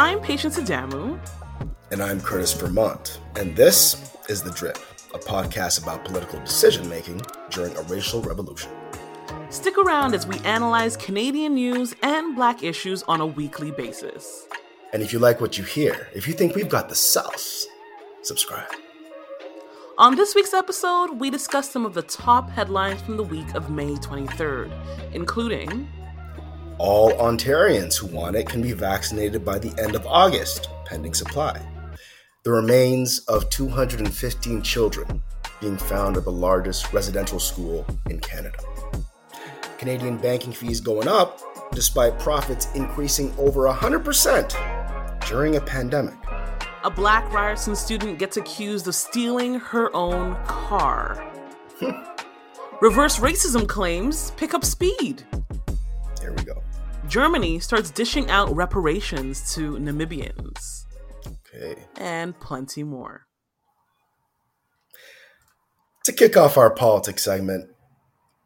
I'm Patience Adamu. And I'm Curtis Vermont. And this is The Drip, a podcast about political decision making during a racial revolution. Stick around as we analyze Canadian news and black issues on a weekly basis. And if you like what you hear, if you think we've got the sauce, subscribe. On this week's episode, we discuss some of the top headlines from the week of May 23rd, including All Ontarians who want it can be vaccinated by the end of August, pending supply. The remains of 215 children being found at the largest residential school in Canada. Canadian banking fees going up despite profits increasing over 100% during a pandemic. a black Ryerson student gets accused of stealing her own car. Reverse racism claims pick up speed. There we go. Germany starts dishing out reparations to Namibians. Okay. And plenty more. To kick off our politics segment,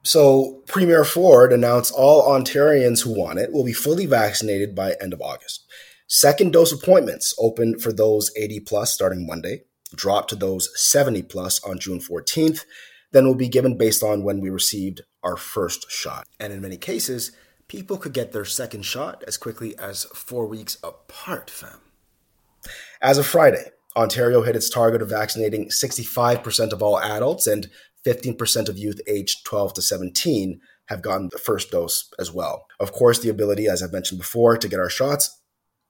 so Premier Ford announced all Ontarians who want it will be fully vaccinated by end of August. Second dose appointments open for those 80 plus starting Monday, drop to those 70 plus on June 14th, then will be given based on when we received our first shot. And in many cases, people could get their second shot as quickly as four weeks apart, fam. As of Friday, Ontario hit its target of vaccinating 65% of all adults and 15% of youth aged 12 to 17 have gotten the first dose as well. Of course, the ability, as I've mentioned before, to get our shots,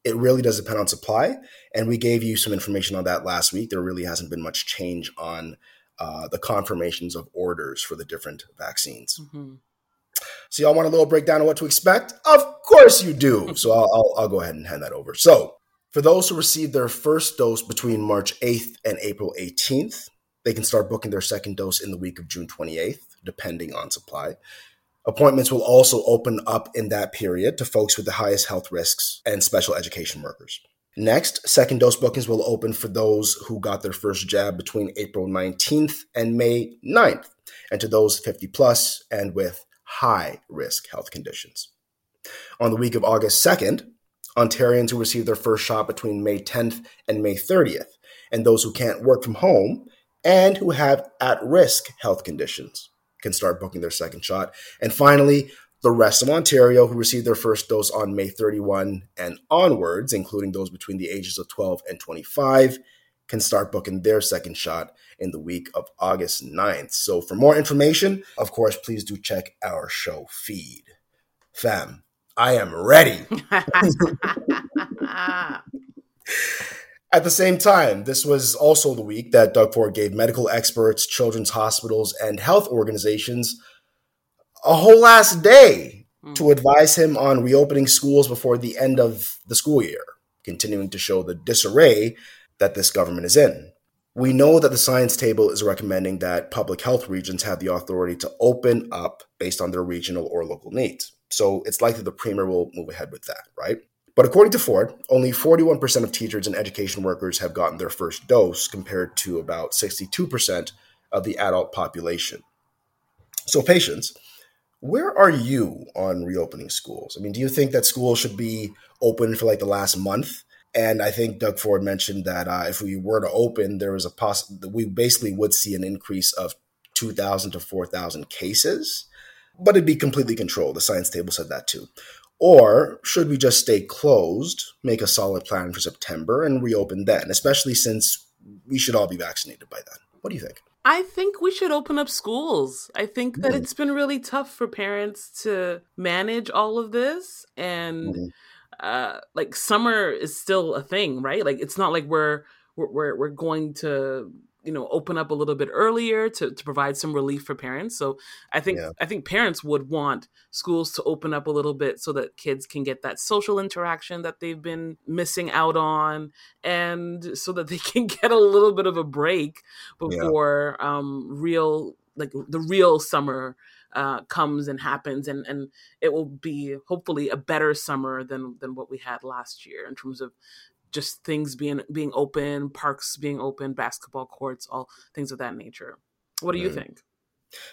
it really does depend on supply. And we gave you some information on that last week. There really hasn't been much change on uh, the confirmations of orders for the different vaccines. Mhm. So y'all want a little breakdown of what to expect? Of course you do. So I'll, I'll, I'll go ahead and hand that over. So for those who received their first dose between March 8th and April 18th, they can start booking their second dose in the week of June 28th, depending on supply. Appointments will also open up in that period to folks with the highest health risks and special education workers. Next, second dose bookings will open for those who got their first jab between April 19th and May 9th, and to those 50 plus and with high risk health conditions. On the week of August 2nd, Ontarians who received their first shot between May 10th and May 30th, and those who can't work from home and who have at risk health conditions can start booking their second shot. And finally, the rest of Ontario who received their first dose on May 31 and onwards, including those between the ages of 12 and 25, can start booking their second shot in the week of August 9th. So, for more information, of course, please do check our show feed. Fam, I am ready. At the same time, this was also the week that Doug Ford gave medical experts, children's hospitals, and health organizations a whole last day hmm. to advise him on reopening schools before the end of the school year, continuing to show the disarray that this government is in. We know that the science table is recommending that public health regions have the authority to open up based on their regional or local needs. So it's likely the premier will move ahead with that, right? But according to Ford, only 41% of teachers and education workers have gotten their first dose compared to about 62% of the adult population. So, Patience, where are you on reopening schools? I mean, do you think that schools should be open for like the last month? And I think Doug Ford mentioned that uh, if we were to open, there was a poss- we basically would see an increase of 2,000 to 4,000 cases, but it'd be completely controlled. The science table said that too. Or should we just stay closed, make a solid plan for September, and reopen then, especially since we should all be vaccinated by then? What do you think? I think we should open up schools. I think that Mm. it's been really tough for parents to manage all of this and Mhm. Uh like summer is still a thing, right? Like it's not like we're we're we're, going to you know open up a little bit earlier to, to provide some relief for parents so i think yeah. i think parents would want schools to open up a little bit so that kids can get that social interaction that they've been missing out on and so that they can get a little bit of a break before yeah. um real like the real summer uh, comes and happens and and it will be hopefully a better summer than than what we had last year in terms of just things being being open, parks being open, basketball courts, all things of that nature. What do you mm. think?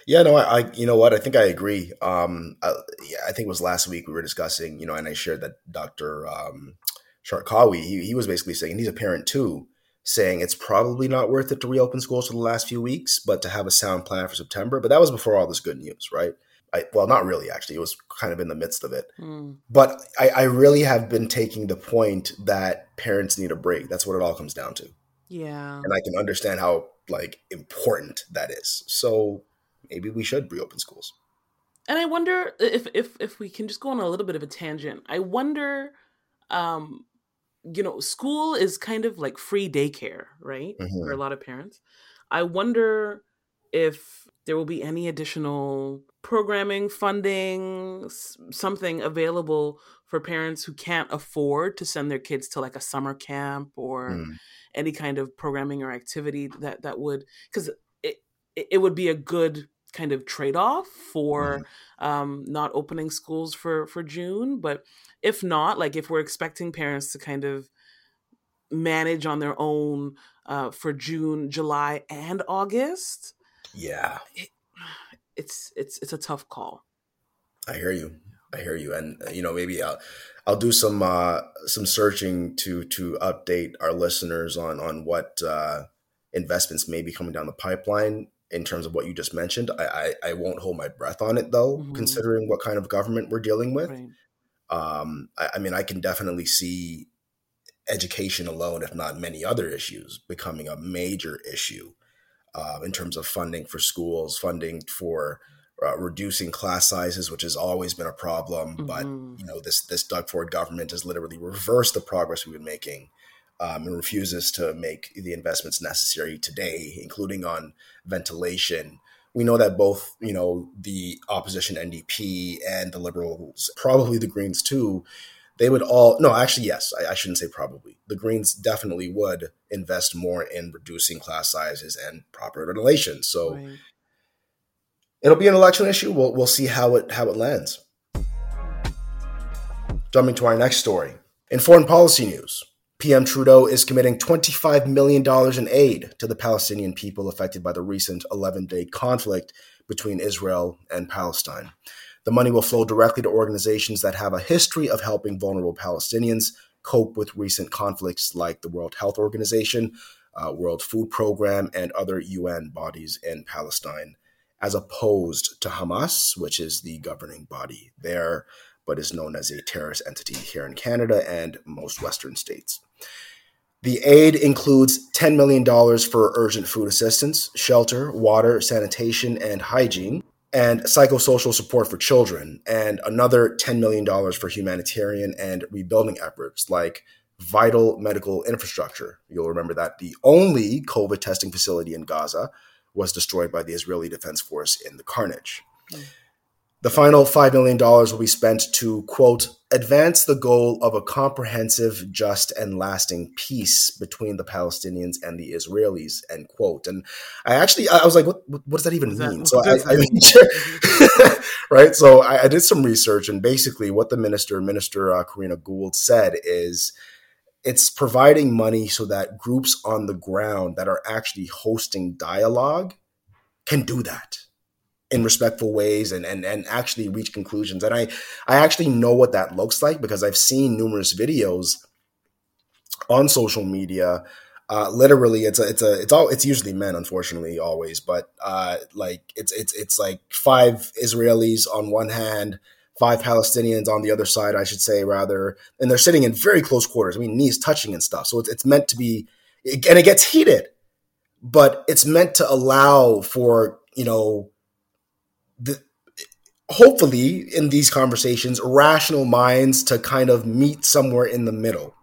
Yeah, no, I, I, you know what, I think I agree. Um, I, yeah, I think it was last week we were discussing, you know, and I shared that Dr. Um, Sharkawy, he, he was basically saying, he's a parent too, saying it's probably not worth it to reopen schools for the last few weeks, but to have a sound plan for September. But that was before all this good news, right? I, well, not really, actually. It was kind of in the midst of it. Mm. But I, I, really have been taking the point that parents need a break. That's what it all comes down to. Yeah. And I can understand how like important that is. So maybe we should reopen schools. And I wonder if if if we can just go on a little bit of a tangent. I wonder um you know, school is kind of like free daycare, right? Mm-hmm. For a lot of parents. I wonder if there will be any additional programming, funding, something available for parents who can't afford to send their kids to like a summer camp or mm. any kind of programming or activity that that would because it it would be a good kind of trade off for mm. um, not opening schools for for June, but if not, like if we're expecting parents to kind of manage on their own uh, for June, July, and August. Yeah. It, it's it's it's a tough call. I hear you. I hear you, and uh, you know maybe I'll I'll do some uh, some searching to to update our listeners on on what uh, investments may be coming down the pipeline in terms of what you just mentioned. I I, I won't hold my breath on it though, mm-hmm. considering what kind of government we're dealing with. Right. Um, I, I mean, I can definitely see education alone, if not many other issues, becoming a major issue uh, in terms of funding for schools, funding for uh, reducing class sizes, which has always been a problem. Mm-hmm. But you know, this this Doug Ford government has literally reversed the progress we've been making. Um, and refuses to make the investments necessary today, including on ventilation. We know that both, you know, the opposition NDP and the Liberals, probably the Greens too, they would all no actually yes I, I, shouldn't say probably. The greens definitely would invest more in reducing class sizes and proper ventilation. So right. it'll be an election issue. We'll, we'll see how it how it lands. Jumping to our next story. In foreign policy news pm trudeau is committing $25 million in aid to the palestinian people affected by the recent 11-day conflict between israel and palestine. The money will flow directly to organizations that have a history of helping vulnerable Palestinians cope with recent conflicts like the World Health Organization, uh, World Food Program, and other UN bodies in Palestine, as opposed to Hamas, which is the governing body there, but is known as a terrorist entity here in Canada and most Western states. The aid includes $10 million for urgent food assistance, shelter, water, sanitation, and hygiene, and psychosocial support for children, and another $10 million for humanitarian and rebuilding efforts like vital medical infrastructure. You'll remember that the only COVID testing facility in Gaza was destroyed by the Israeli Defense Force in the carnage. Mm. The final $5 million will be spent to, quote, advance the goal of a comprehensive, just, and lasting peace between the Palestinians and the Israelis, end quote. And I actually, I was like, what, what does that even mean? so I, I mean, right? So I, I, did some research, and basically what the minister, Minister uh, Karina Gould, said is it's providing money so that groups on the ground that are actually hosting dialogue can do that in respectful ways and, and and actually reach conclusions. And I I actually know what that looks like because I've seen numerous videos on social media. Uh, literally, it's a it's a it's all it's usually men, unfortunately, always. But uh, like it's it's it's like five Israelis on one hand, five Palestinians on the other side, I should say rather, and they're sitting in very close quarters. I mean, knees touching and stuff. So it's it's meant to be, and it gets heated, but it's meant to allow for you know the, hopefully in these conversations rational minds to kind of meet somewhere in the middle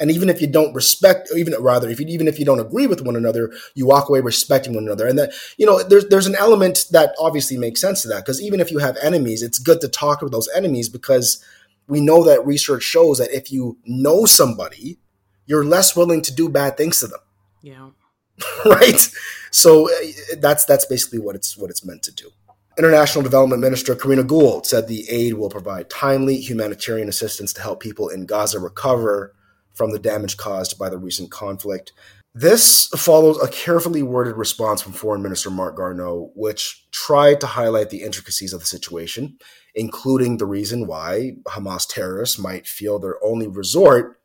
And even if you don't respect, even rather, if you, even if you don't agree with one another, you walk away respecting one another. And that, you know, there's, there's an element that obviously makes sense to that. Because even if you have enemies, it's good to talk with those enemies because we know that research shows that if you know somebody, you're less willing to do bad things to them. Yeah. right. So uh, that's that's basically what it's what it's meant to do. International Development Minister Karina Gould said the aid will provide timely humanitarian assistance to help people in Gaza recover from the damage caused by the recent conflict. This follows a carefully worded response from Foreign Minister Marc Garneau, which tried to highlight the intricacies of the situation, including the reason why Hamas terrorists might feel their only resort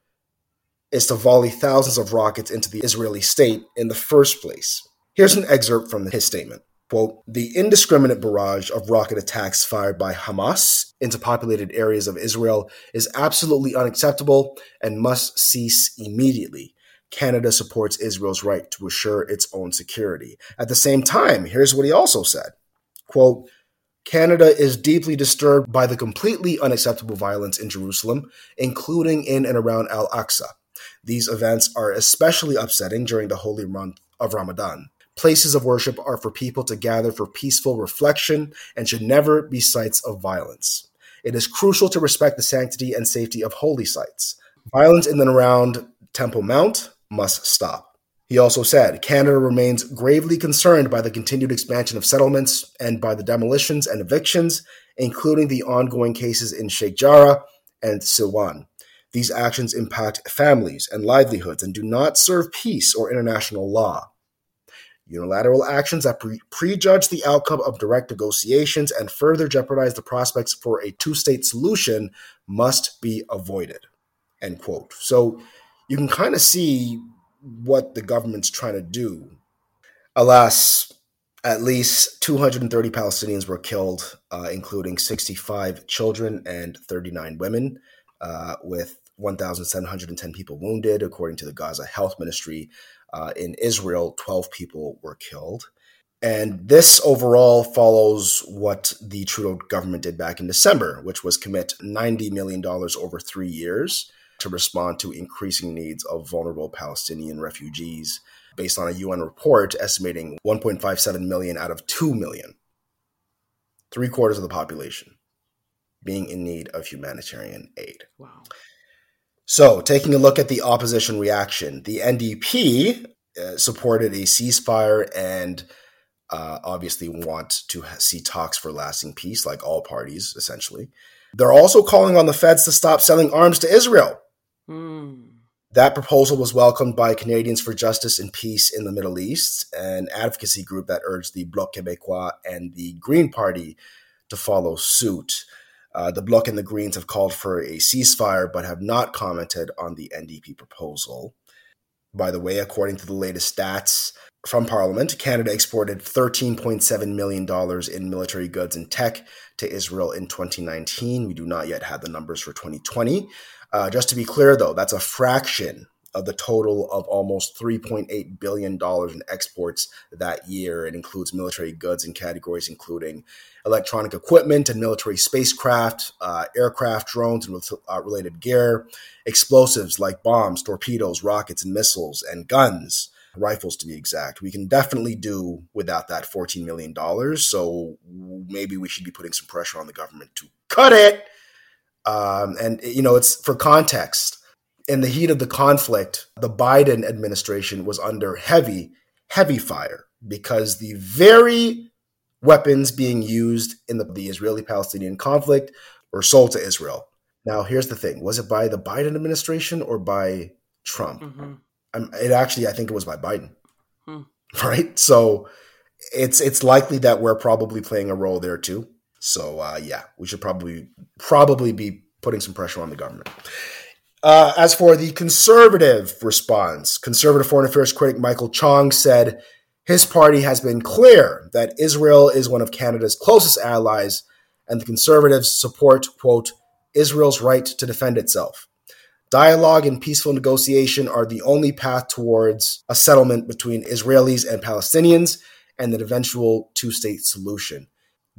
is to volley thousands of rockets into the Israeli state in the first place. Here's an excerpt from his statement. Quote, the indiscriminate barrage of rocket attacks fired by Hamas into populated areas of Israel is absolutely unacceptable and must cease immediately. Canada supports Israel's right to assure its own security. At the same time, here's what he also said. Quote, Canada is deeply disturbed by the completely unacceptable violence in Jerusalem, including in and around Al Aqsa. These events are especially upsetting during the holy month of Ramadan. Places of worship are for people to gather for peaceful reflection and should never be sites of violence. It is crucial to respect the sanctity and safety of holy sites. Violence in and around Temple Mount must stop. He also said Canada remains gravely concerned by the continued expansion of settlements and by the demolitions and evictions, including the ongoing cases in Sheikh Jarrah and Silwan. These actions impact families and livelihoods and do not serve peace or international law. Unilateral actions that pre- prejudge the outcome of direct negotiations and further jeopardize the prospects for a two state solution must be avoided. End quote. So you can kind of see what the government's trying to do. Alas, at least 230 Palestinians were killed, uh, including 65 children and 39 women, uh, with 1,710 people wounded, according to the Gaza Health Ministry. Uh, in Israel, 12 people were killed. And this overall follows what the Trudeau government did back in December, which was commit $90 million over three years to respond to increasing needs of vulnerable Palestinian refugees, based on a UN report estimating 1.57 million out of 2 million, three quarters of the population, being in need of humanitarian aid. Wow. So, taking a look at the opposition reaction, the NDP uh, supported a ceasefire and uh, obviously want to see talks for lasting peace, like all parties, essentially. They're also calling on the feds to stop selling arms to Israel. Mm. That proposal was welcomed by Canadians for Justice and Peace in the Middle East, an advocacy group that urged the Bloc Québécois and the Green Party to follow suit. Uh, the Bloc and the Greens have called for a ceasefire but have not commented on the NDP proposal. By the way, according to the latest stats from Parliament, Canada exported $13.7 million in military goods and tech to Israel in 2019. We do not yet have the numbers for 2020. Uh, just to be clear, though, that's a fraction of the total of almost $3.8 billion in exports that year. It includes military goods in categories including electronic equipment and military spacecraft, uh, aircraft, drones, and uh, related gear, explosives like bombs, torpedoes, rockets, and missiles, and guns, rifles to be exact. We can definitely do without that $14 million. So maybe we should be putting some pressure on the government to cut it. Um, and, you know, it's for context in the heat of the conflict, the Biden administration was under heavy, heavy fire because the very weapons being used in the, the Israeli Palestinian conflict were sold to Israel. Now, here's the thing was it by the Biden administration or by Trump? Mm-hmm. it actually, I think it was by Biden. Hmm. Right? So it's it's likely that we're probably playing a role there too. So uh, yeah, we should probably probably be putting some pressure on the government. Uh, as for the conservative response, conservative foreign affairs critic Michael Chong said his party has been clear that Israel is one of Canada's closest allies, and the conservatives support, quote, Israel's right to defend itself. Dialogue and peaceful negotiation are the only path towards a settlement between Israelis and Palestinians and an eventual two state solution.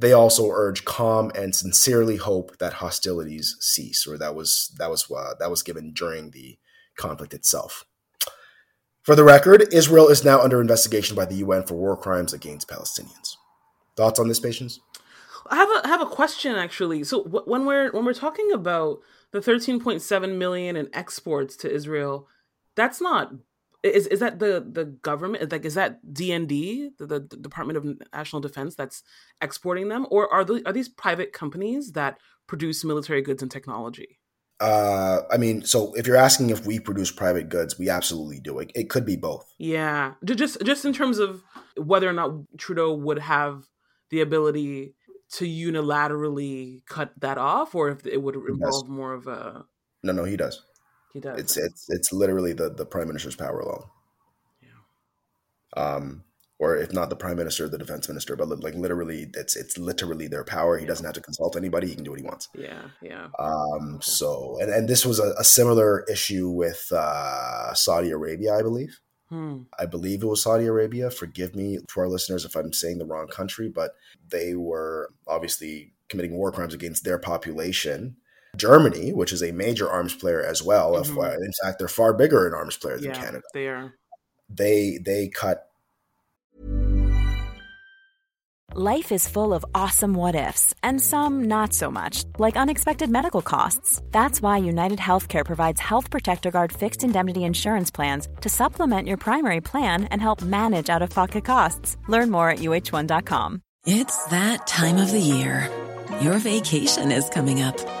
They also urge calm and sincerely hope that hostilities cease, or that was that was uh, that was given during the conflict itself. For the record, Israel is now under investigation by the UN for war crimes against Palestinians. Thoughts on this, Patience? I have a have a question actually. So w- when we're when we're talking about the 13.7 million in exports to Israel, that's not is is that the the government like is that DND the, the Department of National Defense that's exporting them or are the, are these private companies that produce military goods and technology? Uh, I mean, so if you're asking if we produce private goods, we absolutely do. It, it could be both. Yeah, just just in terms of whether or not Trudeau would have the ability to unilaterally cut that off, or if it would involve more of a. No, no, he does. He does. It's it's it's literally the the prime minister's power alone. Yeah. Um, or if not the prime minister, the defense minister, but like literally, it's it's literally their power. He doesn't have to consult anybody; he can do what he wants. Yeah, yeah. Um. Okay. So, and and this was a, a similar issue with uh, Saudi Arabia, I believe. Hmm. I believe it was Saudi Arabia. Forgive me to our listeners if I'm saying the wrong country, but they were obviously committing war crimes against their population. Germany, which is a major arms player as well, mm-hmm. in fact, they're far bigger an arms player than yeah, Canada. They are. They they cut Life is full of awesome what ifs, and some not so much, like unexpected medical costs. That's why United Healthcare provides Health Protector Guard fixed indemnity insurance plans to supplement your primary plan and help manage out of pocket costs. Learn more at uh1.com. It's that time of the year. Your vacation is coming up.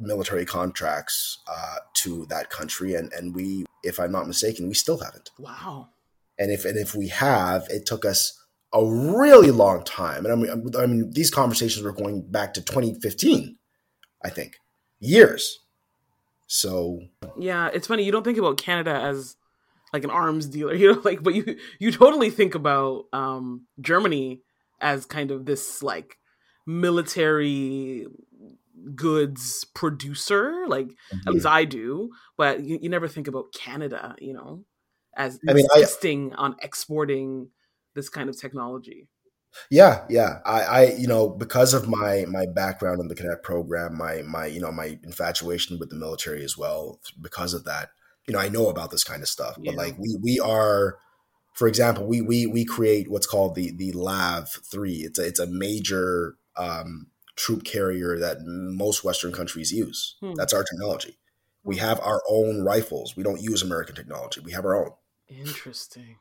Military contracts uh, to that country, and, and we, if I'm not mistaken, we still haven't. Wow. And if and if we have, it took us a really long time. And I mean, I mean, these conversations were going back to 2015, I think, years. So yeah, it's funny. You don't think about Canada as like an arms dealer, you know, like, but you you totally think about um, Germany as kind of this like military goods producer like mm-hmm. at least i do but you, you, never think about canada you know as I mean, insisting I, on exporting this kind of technology. Yeah, yeah. I, I, you know, because of my my background in the cadet program, my my you know my infatuation with the military as well. Because of that, you know, I know about this kind of stuff. Yeah. But like we we are, for example, we we we create what's called the the LAV three. It's a it's a major um, troop carrier that most Western countries use. Hmm. That's our technology. We have our own rifles. We don't use American technology. We have our own. Interesting.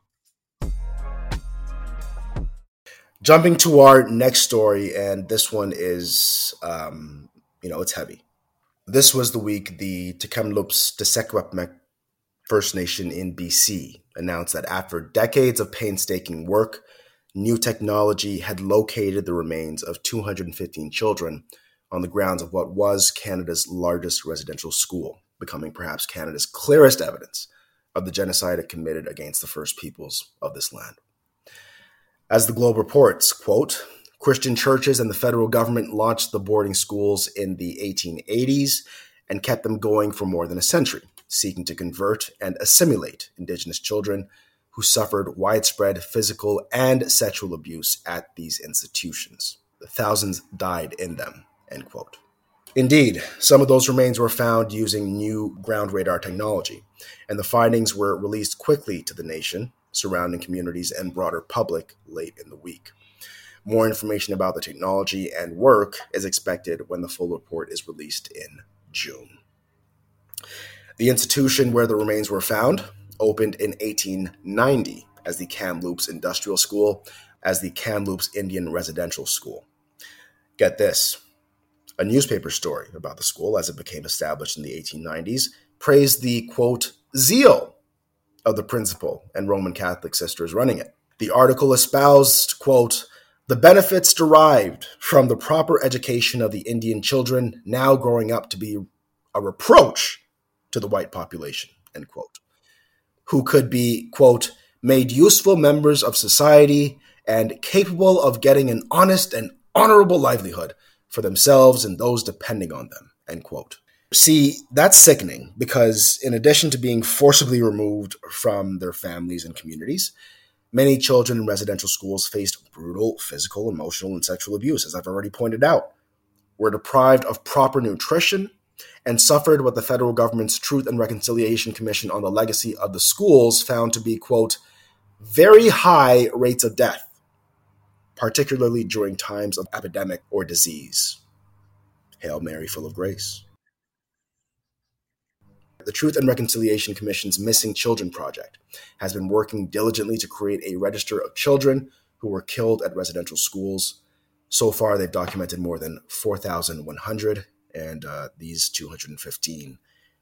Jumping to our next story, and this one is, um, you know, it's heavy. This was the week the Tk'emlúps te Secwepemc First Nation in BC announced that after decades of painstaking work, new technology had located the remains of 215 children on the grounds of what was Canada's largest residential school, becoming perhaps Canada's clearest evidence of the genocide it committed against the First Peoples of this land. As the Globe reports, quote, Christian churches and the federal government launched the boarding schools in the 1880s and kept them going for more than a century, seeking to convert and assimilate Indigenous children who suffered widespread physical and sexual abuse at these institutions. The thousands died in them, end quote. Indeed, some of those remains were found using new ground radar technology, and the findings were released quickly to the nation, surrounding communities and broader public late in the week. More information about the technology and work is expected when the full report is released in June. The institution where the remains were found opened in 1890 as the Kamloops Industrial School, as the Kamloops Indian Residential School. Get this a newspaper story about the school as it became established in the 1890s praised the quote, zeal of the principal and Roman Catholic sisters running it. The article espoused, quote, the benefits derived from the proper education of the Indian children now growing up to be a reproach to the white population, end quote. Who could be, quote, made useful members of society and capable of getting an honest and honorable livelihood for themselves and those depending on them, end quote. See, that's sickening because in addition to being forcibly removed from their families and communities, many children in residential schools faced brutal physical, emotional, and sexual abuse, as I've already pointed out, were deprived of proper nutrition, and suffered what the federal government's Truth and Reconciliation Commission on the legacy of the schools found to be, quote, very high rates of death, particularly during times of epidemic or disease. Hail Mary, full of grace. The Truth and Reconciliation Commission's Missing Children Project has been working diligently to create a register of children who were killed at residential schools. So far, they've documented more than 4,100, and uh, these 215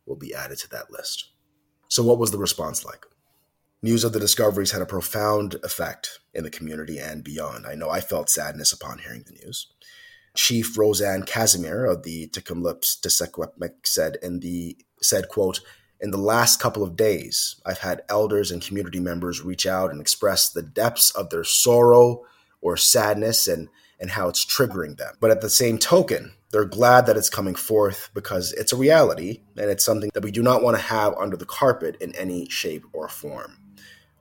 will be added to that list. So, what was the response like? News of the discoveries had a profound effect in the community and beyond. I know I felt sadness upon hearing the news. Chief Roseanne Casimir of the Tk'emlúps te Secwepemc said in the said, quote, in the last couple of days, I've had elders and community members reach out and express the depths of their sorrow or sadness and, and how it's triggering them. But at the same token, they're glad that it's coming forth because it's a reality and it's something that we do not want to have under the carpet in any shape or form.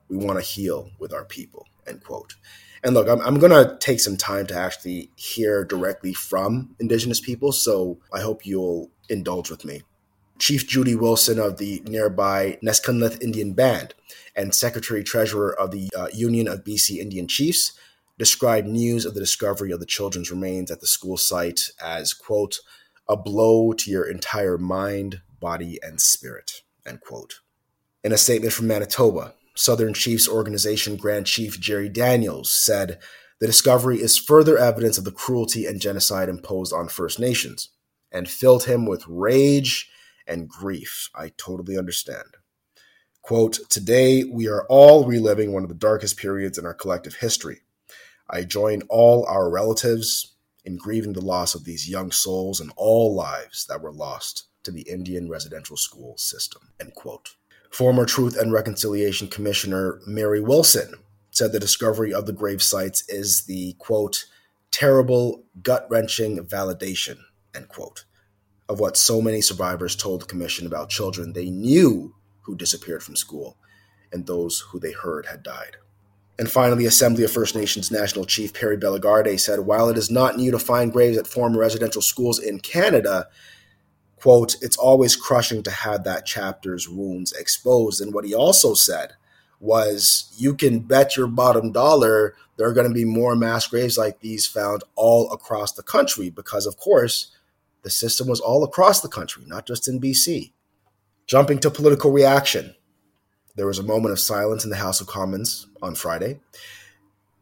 We want to heal with our people, end quote. And look, I'm, I'm going to take some time to actually hear directly from Indigenous people, so I hope you'll indulge with me. Chief Judy Wilson of the nearby Neskonlith Indian Band and Secretary Treasurer of the uh, Union of BC Indian Chiefs described news of the discovery of the children's remains at the school site as, quote, a blow to your entire mind, body, and spirit, end quote. In a statement from Manitoba, Southern Chiefs Organization Grand Chief Jerry Daniels said, the discovery is further evidence of the cruelty and genocide imposed on First Nations and filled him with rage and grief. I totally understand. Quote, Today we are all reliving one of the darkest periods in our collective history. I join all our relatives in grieving the loss of these young souls and all lives that were lost to the Indian residential school system. End quote. Former Truth and Reconciliation Commissioner Mary Wilson said the discovery of the grave sites is the quote, terrible, gut wrenching validation, end quote, of what so many survivors told the commission about children they knew who disappeared from school and those who they heard had died. And finally, Assembly of First Nations National Chief Perry Bellegarde said, while it is not new to find graves at former residential schools in Canada, quote, it's always crushing to have that chapter's wounds exposed. And what he also said was, you can bet your bottom dollar there are going to be more mass graves like these found all across the country because, of course, the system was all across the country, not just in BC. Jumping to political reaction, there was a moment of silence in the House of Commons on Friday.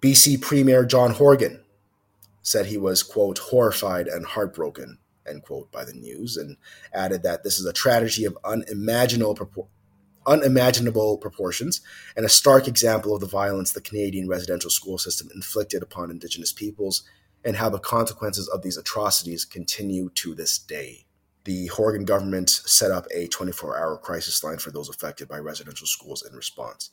BC Premier John Horgan said he was, quote, horrified and heartbroken, end quote, by the news, and added that this is a tragedy of unimaginable, unimaginable proportions and a stark example of the violence the Canadian residential school system inflicted upon Indigenous peoples and how the consequences of these atrocities continue to this day. The Horgan government set up a 24 hour crisis line for those affected by residential schools in response.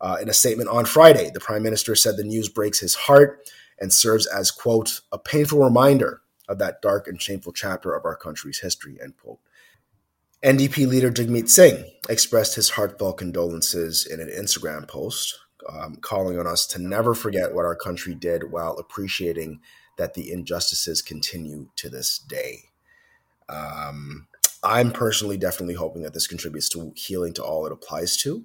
Uh, in a statement on Friday, the Prime Minister said the news breaks his heart and serves as, quote, a painful reminder of that dark and shameful chapter of our country's history, end quote. NDP leader Jagmeet Singh expressed his heartfelt condolences in an Instagram post, um, calling on us to never forget what our country did while appreciating that the injustices continue to this day. Um, I'm personally definitely hoping that this contributes to healing to all it applies to.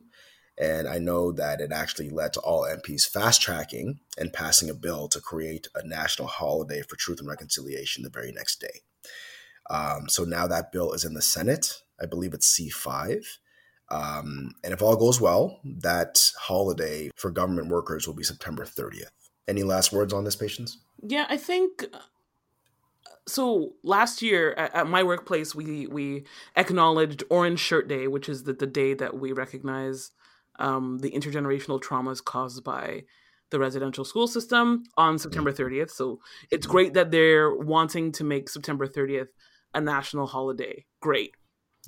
And I know that it actually led to all MPs fast tracking and passing a bill to create a national holiday for truth and reconciliation the very next day. Um, so now that bill is in the Senate. I believe it's C5. Um, and if all goes well, that holiday for government workers will be September 30th. Any last words on this, Patience? Yeah, I think so. Last year at, at, my workplace, we we acknowledged Orange Shirt Day, which is the, the day that we recognize um, the intergenerational traumas caused by the residential school system on September 30th. So it's great that they're wanting to make September 30th a national holiday. Great.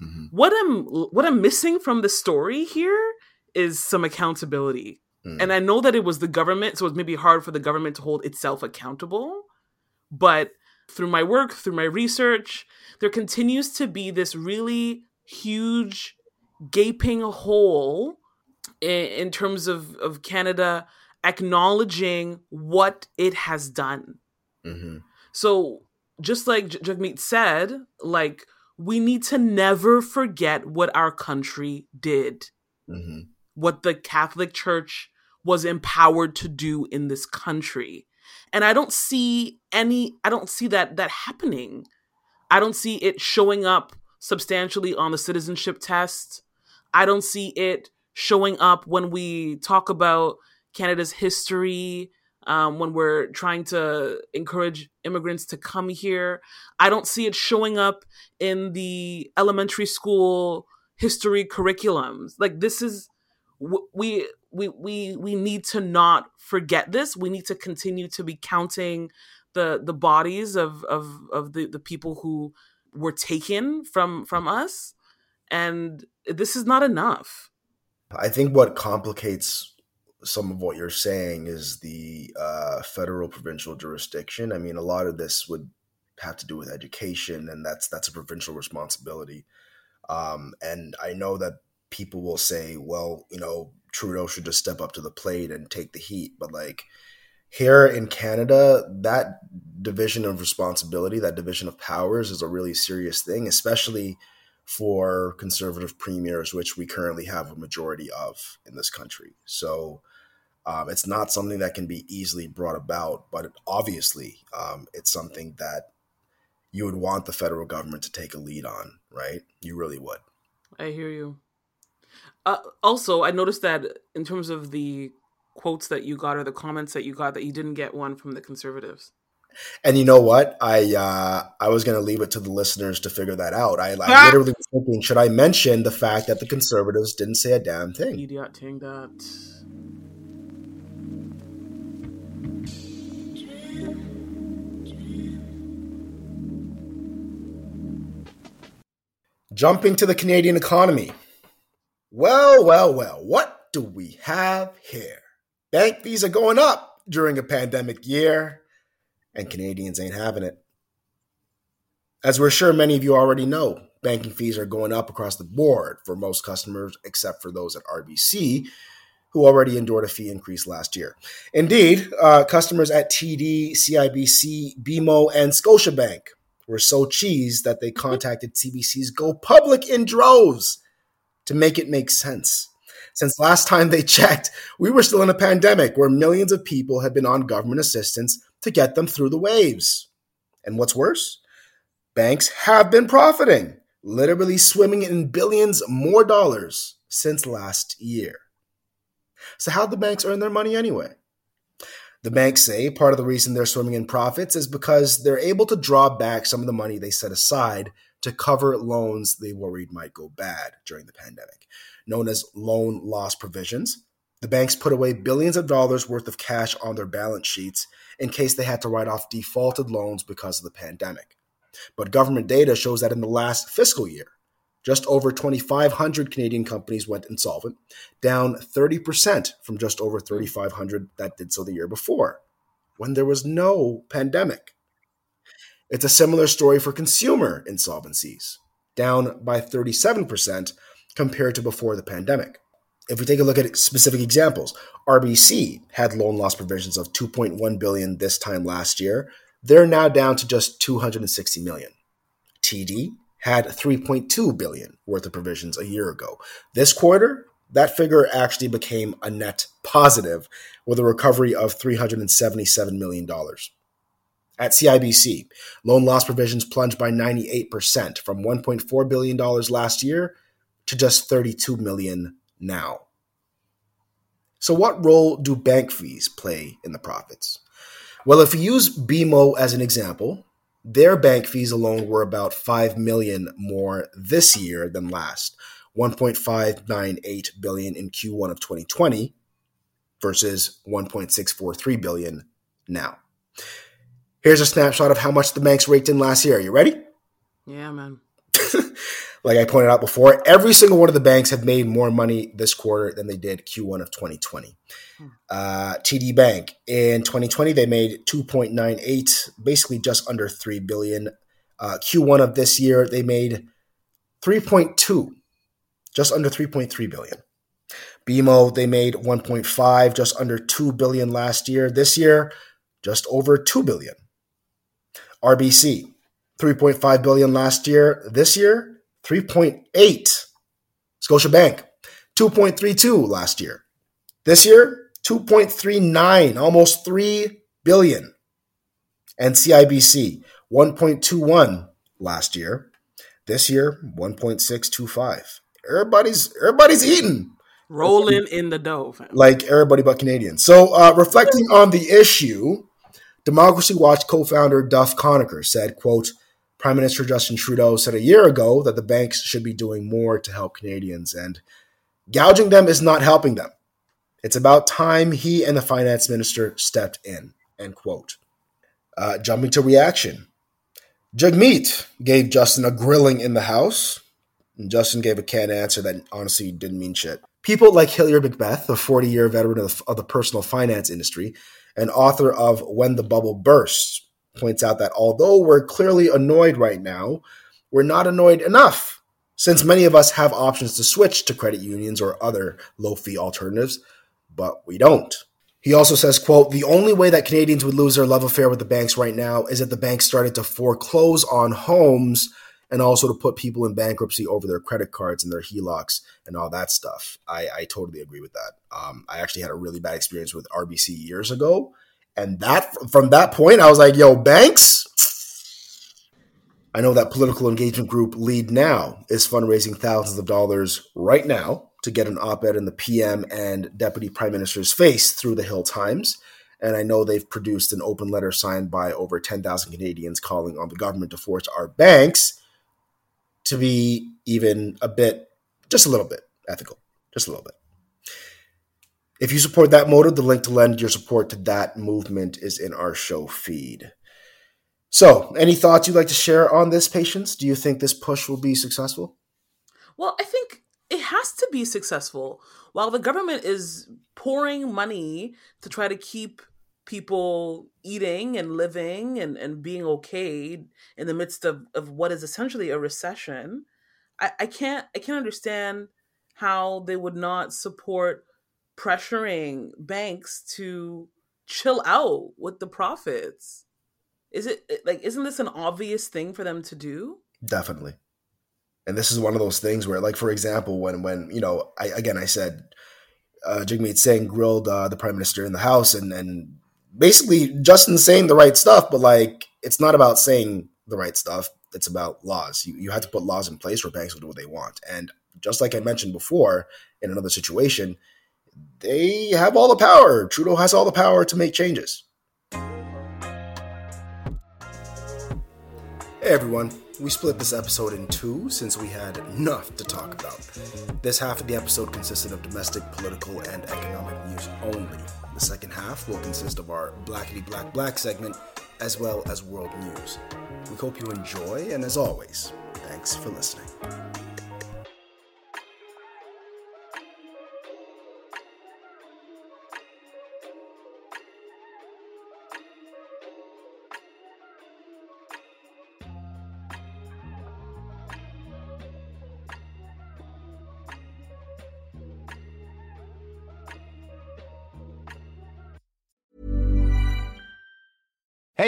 Mm-hmm. What I'm what I'm missing from the story here is some accountability. Mm. And I know that it was the government, so it's maybe hard for the government to hold itself accountable. But through my work, through my research, there continues to be this really huge gaping hole in, in terms of, of Canada acknowledging what it has done. Mm-hmm. So, just like J- Jagmeet said, like, we need to never forget what our country did, mm-hmm. what the Catholic Church was empowered to do in this country. And I don't see any, I don't see that that happening. I don't see it showing up substantially on the citizenship test. I don't see it showing up when we talk about Canada's history, um, when we're trying to encourage immigrants to come here. I don't see it showing up in the elementary school history curriculums. Like this is we we we we need to not forget this. We need to continue to be counting the the bodies of of of the the people who were taken from from us. And this is not enough. I think what complicates some of what you're saying is the uh, federal provincial jurisdiction. I mean a lot of this would have to do with education and that's that's a provincial responsibility. Um, and i know that people will say well you know trudeau should just step up to the plate and take the heat but like here in Canada, that division of responsibility, that division of powers is a really serious thing, especially for conservative premiers, which we currently have a majority of in this country. So um, it's not something that can be easily brought about, but obviously um, it's something that you would want the federal government to take a lead on, right? You really would. I hear you. Uh, also, I noticed that in terms of the quotes that you got or the comments that you got that you didn't get one from the conservatives. And you know what? I uh, I was going to leave it to the listeners to figure that out. I, I literally was thinking, should I mention the fact that the conservatives didn't say a damn thing? Idiot thing that. Jumping to the Canadian economy. Well, well, well, what do we have here? Bank fees are going up during a pandemic year, and Canadians ain't having it. As we're sure many of you already know, banking fees are going up across the board for most customers, except for those at RBC, who already endured a fee increase last year. Indeed, uh, customers at TD, CIBC, BMO, and Scotiabank were so cheesed that they contacted CBC's Go Public in droves to make it make sense. Since last time they checked, we were still in a pandemic where millions of people had been on government assistance to get them through the waves. And what's worse, banks have been profiting, literally swimming in billions more dollars since last year. So, how'd the banks earn their money anyway? The banks say part of the reason they're swimming in profits is because they're able to draw back some of the money they set aside to cover loans they worried might go bad during the pandemic known as loan loss provisions. The banks put away billions of dollars worth of cash on their balance sheets in case they had to write off defaulted loans because of the pandemic. But government data shows that in the last fiscal year, just over 2,500 Canadian companies went insolvent, down 30% from just over 3,500 that did so the year before, when there was no pandemic. It's a similar story for consumer insolvencies, down by 37% compared to before the pandemic. If we take a look at specific examples, RBC had loan loss provisions of 2.1 billion this time last year. They're now down to just 260 million. TD had 3.2 billion worth of provisions a year ago. This quarter, that figure actually became a net positive with a recovery of $377 million. At CIBC, loan loss provisions plunged by 98% from $1.4 billion last year to just 32 million now. So what role do bank fees play in the profits? Well, if we use BMO as an example, their bank fees alone were about 5 million more this year than last, 1.598 billion in Q1 of 2020 versus 1.643 billion now. Here's a snapshot of how much the banks raked in last year. Are you ready? Yeah, man. like I pointed out before, every single one of the banks have made more money this quarter than they did Q1 of 2020. Hmm. Uh, TD Bank in 2020 they made 2.98, basically just under 3 billion. Uh, Q1 of this year they made 3.2, just under 3.3 billion. BMO they made 1.5, just under 2 billion last year. This year, just over 2 billion. RBC 3.5 billion last year. This year, 3.8. Scotiabank, 2.32 last year. This year, 2.39, almost 3 billion. And CIBC, 1.21 last year. This year, 1.625. Everybody's everybody's eating. Rolling in the dough. Fam. Like everybody but Canadians. So uh, reflecting on the issue, Democracy Watch co-founder Duff Conacher said, quote, Prime Minister Justin Trudeau said a year ago that the banks should be doing more to help Canadians, and gouging them is not helping them. It's about time he and the finance minister stepped in. End quote. Uh, jumping to reaction. Jagmeet gave Justin a grilling in the house. And Justin gave a canned answer that honestly didn't mean shit. People like Hilliard MacBeth, a 40 year veteran of, of the personal finance industry and author of When the Bubble Bursts, points out that although we're clearly annoyed right now, we're not annoyed enough, since many of us have options to switch to credit unions or other low fee alternatives, but we don't. He also says, quote, the only way that Canadians would lose their love affair with the banks right now is if the banks started to foreclose on homes and also to put people in bankruptcy over their credit cards and their HELOCs and all that stuff. I, I totally agree with that. Um, I actually had a really bad experience with RBC years ago and that from that point, I was like, yo, Banks. I know that political engagement group Leadnow is fundraising thousands of dollars right now to get an op ed in the PM and Deputy Prime Minister's face through the Hill Times. And I know they've produced an open letter signed by over 10,000 Canadians calling on the government to force our banks to be even a bit, just a little bit ethical, just a little bit. If you support that motive, the link to lend your support to that movement is in our show feed. So, any thoughts you'd like to share on this, Patience? Do you think this push will be successful? Well, I think it has to be successful. While the government is pouring money to try to keep people eating and living and, and being okay in the midst of, of what is essentially a recession, I, I can't I can't understand how they would not support pressuring banks to chill out with the profits. Is it like isn't this an obvious thing for them to do? Definitely. And this is one of those things where like for example when when you know I again I said uh Jagmeet Singh grilled uh, the prime minister in the house and and basically Justin saying the right stuff but like it's not about saying the right stuff it's about laws. You you have to put laws in place where banks will do what they want. And just like I mentioned before in another situation, they have all the power. Trudeau has all the power to make changes. Hey everyone, we split this episode in two since we had enough to talk about. This half of the episode consisted of domestic, political, and economic news only. The second half will consist of our Blackity Black Black segment as well as world news. We hope you enjoy, and as always, thanks for listening.